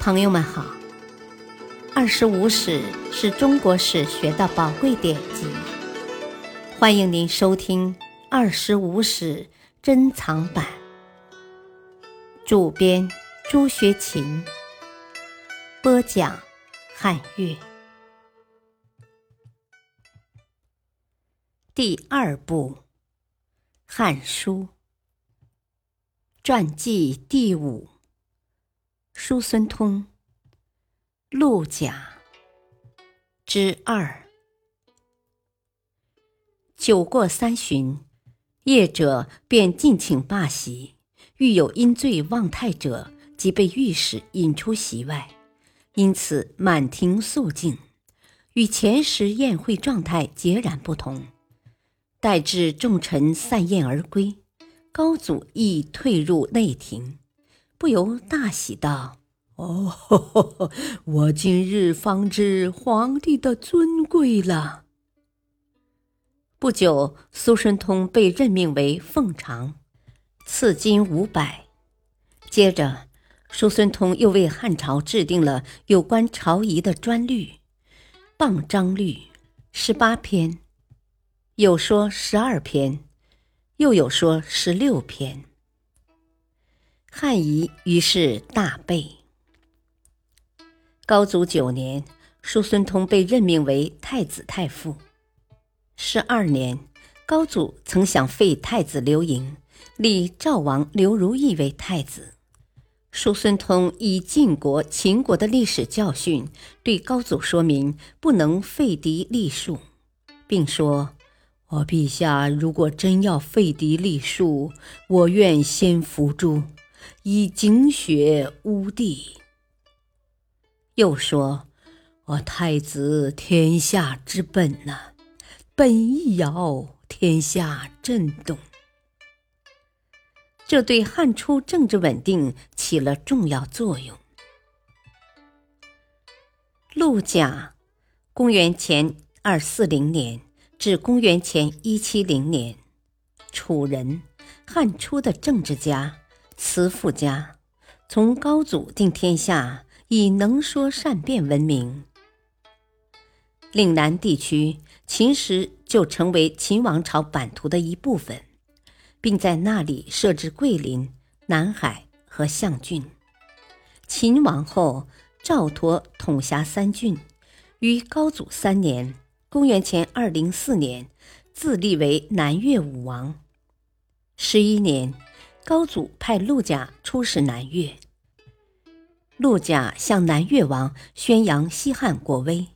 朋友们好，《二十五史》是中国史学的宝贵典籍，欢迎您收听《二十五史珍藏版》。主编朱学勤，播讲汉乐。第二部《汉书》传记第五。叔孙通，陆贾之二。酒过三巡，业者便尽请罢席。遇有因醉忘态者，即被御史引出席外。因此满庭肃静，与前时宴会状态截然不同。待至众臣散宴而归，高祖亦退入内庭。不由大喜道：“哦，我今日方知皇帝的尊贵了。”不久，苏孙通被任命为奉常，赐金五百。接着，苏孙通又为汉朝制定了有关朝仪的专律《谤章律》，十八篇，有说十二篇，又有说十六篇。汉仪于是大备。高祖九年，叔孙通被任命为太子太傅。十二年，高祖曾想废太子刘盈，立赵王刘如意为太子。叔孙通以晋国、秦国的历史教训，对高祖说明不能废嫡立庶，并说：“我陛下如果真要废嫡立庶，我愿先伏诛。”以精血污地。又说：“我太子天下之本呐，本一摇，天下震动。”这对汉初政治稳定起了重要作用。陆贾，公元前二四零年至公元前一七零年，楚人，汉初的政治家。慈父家，从高祖定天下，以能说善辩闻名。岭南地区，秦时就成为秦王朝版图的一部分，并在那里设置桂林、南海和象郡。秦王后赵佗统辖三郡，于高祖三年（公元前二零四年）自立为南越武王。十一年。高祖派陆贾出使南越，陆贾向南越王宣扬西汉国威，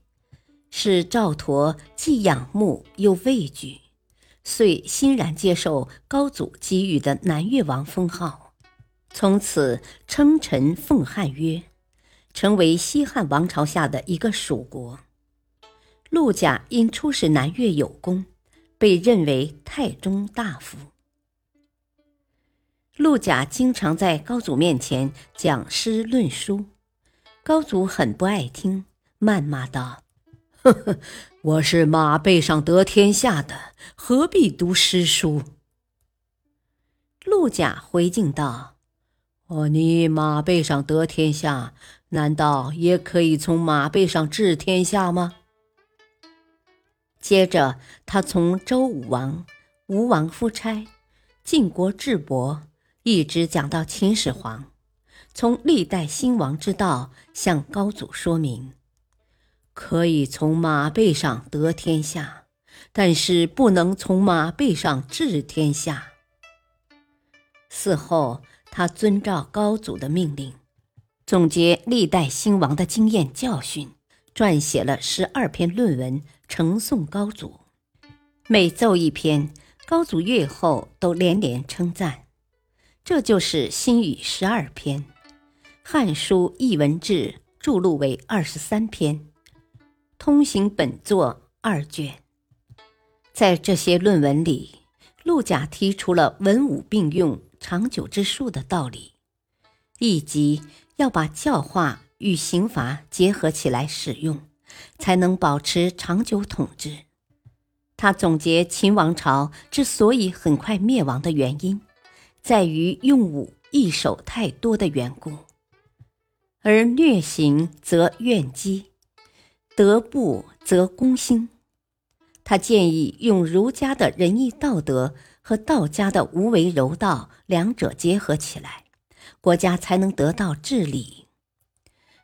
使赵佗既仰慕又畏惧，遂欣然接受高祖给予的南越王封号，从此称臣奉汉约，成为西汉王朝下的一个属国。陆贾因出使南越有功，被任为太中大夫。陆贾经常在高祖面前讲诗论书，高祖很不爱听，谩骂道：“呵呵，我是马背上得天下的，何必读诗书？”陆贾回敬道：“哦，你马背上得天下，难道也可以从马背上治天下吗？”接着，他从周武王、吴王夫差、晋国智伯。一直讲到秦始皇，从历代兴亡之道向高祖说明，可以从马背上得天下，但是不能从马背上治天下。嗣后，他遵照高祖的命令，总结历代兴亡的经验教训，撰写了十二篇论文呈送高祖。每奏一篇，高祖阅后都连连称赞。这就是《新语》十二篇，《汉书艺文志》著录为二十三篇，《通行本作》二卷。在这些论文里，陆贾提出了文武并用、长久之术的道理，以及要把教化与刑罚结合起来使用，才能保持长久统治。他总结秦王朝之所以很快灭亡的原因。在于用武易手太多的缘故，而虐行则怨激，得不则攻心。他建议用儒家的仁义道德和道家的无为柔道两者结合起来，国家才能得到治理。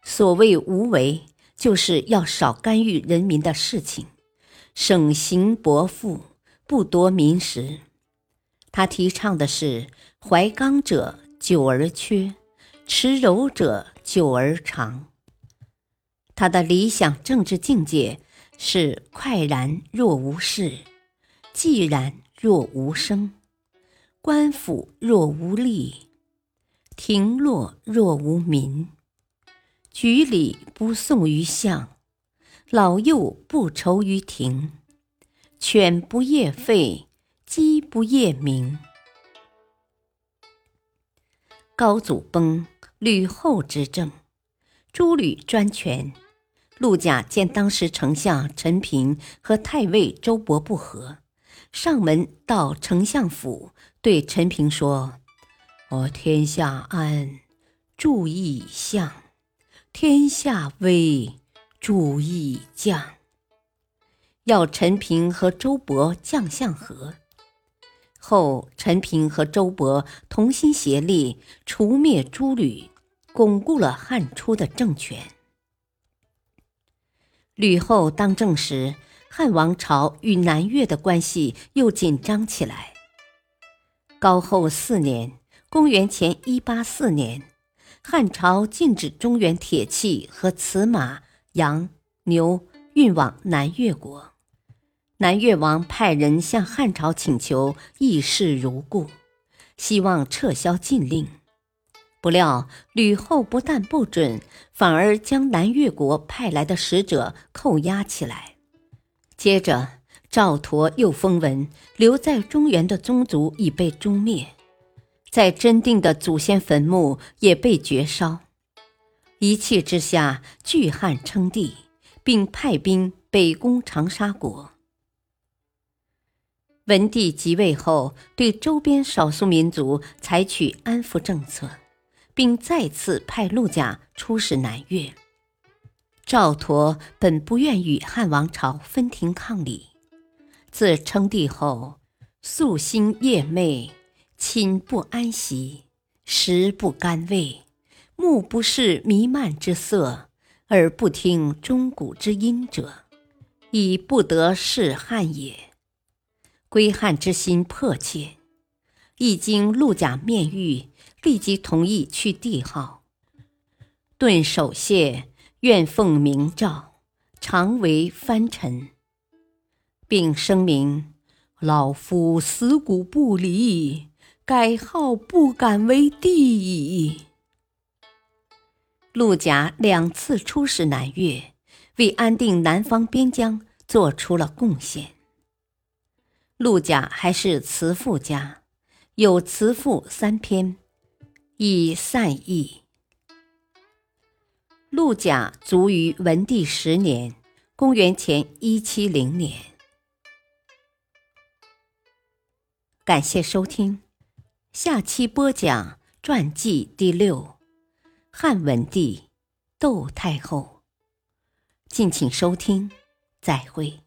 所谓无为，就是要少干预人民的事情，省刑薄赋，不夺民食。他提倡的是怀刚者久而缺，持柔者久而长。他的理想政治境界是快然若无事，寂然若无声，官府若无力，庭落若无民。局里不送于相，老幼不愁于庭。犬不夜吠，鸡不夜鸣。高祖崩，吕后执政，诸吕专权。陆贾见当时丞相陈平和太尉周勃不和，上门到丞相府，对陈平说：“我天下安，注意相。”天下危，注意将。要陈平和周勃将相和。后陈平和周勃同心协力，除灭诸吕，巩固了汉初的政权。吕后当政时，汉王朝与南越的关系又紧张起来。高后四年（公元前一八四年）。汉朝禁止中原铁器和瓷马、羊、牛运往南越国。南越王派人向汉朝请求议事如故，希望撤销禁令。不料吕后不但不准，反而将南越国派来的使者扣押起来。接着赵佗又封文，留在中原的宗族已被诛灭。在真定的祖先坟墓也被绝烧，一气之下拒汉称帝，并派兵北攻长沙国。文帝即位后，对周边少数民族采取安抚政策，并再次派陆贾出使南越。赵佗本不愿与汉王朝分庭抗礼，自称帝后，夙兴夜寐。寝不安席，食不甘味，目不视弥漫之色，耳不听钟鼓之音者，已不得是汉也。归汉之心迫切，一经陆贾面谕，立即同意去帝号，顿首谢，愿奉明诏，常为藩臣，并声明：老夫死骨不离。改号不敢为帝矣。陆贾两次出使南越，为安定南方边疆做出了贡献。陆贾还是辞赋家，有辞赋三篇，以散佚。陆贾卒于文帝十年（公元前一七零年）。感谢收听。下期播讲传记第六，汉文帝窦太后。敬请收听，再会。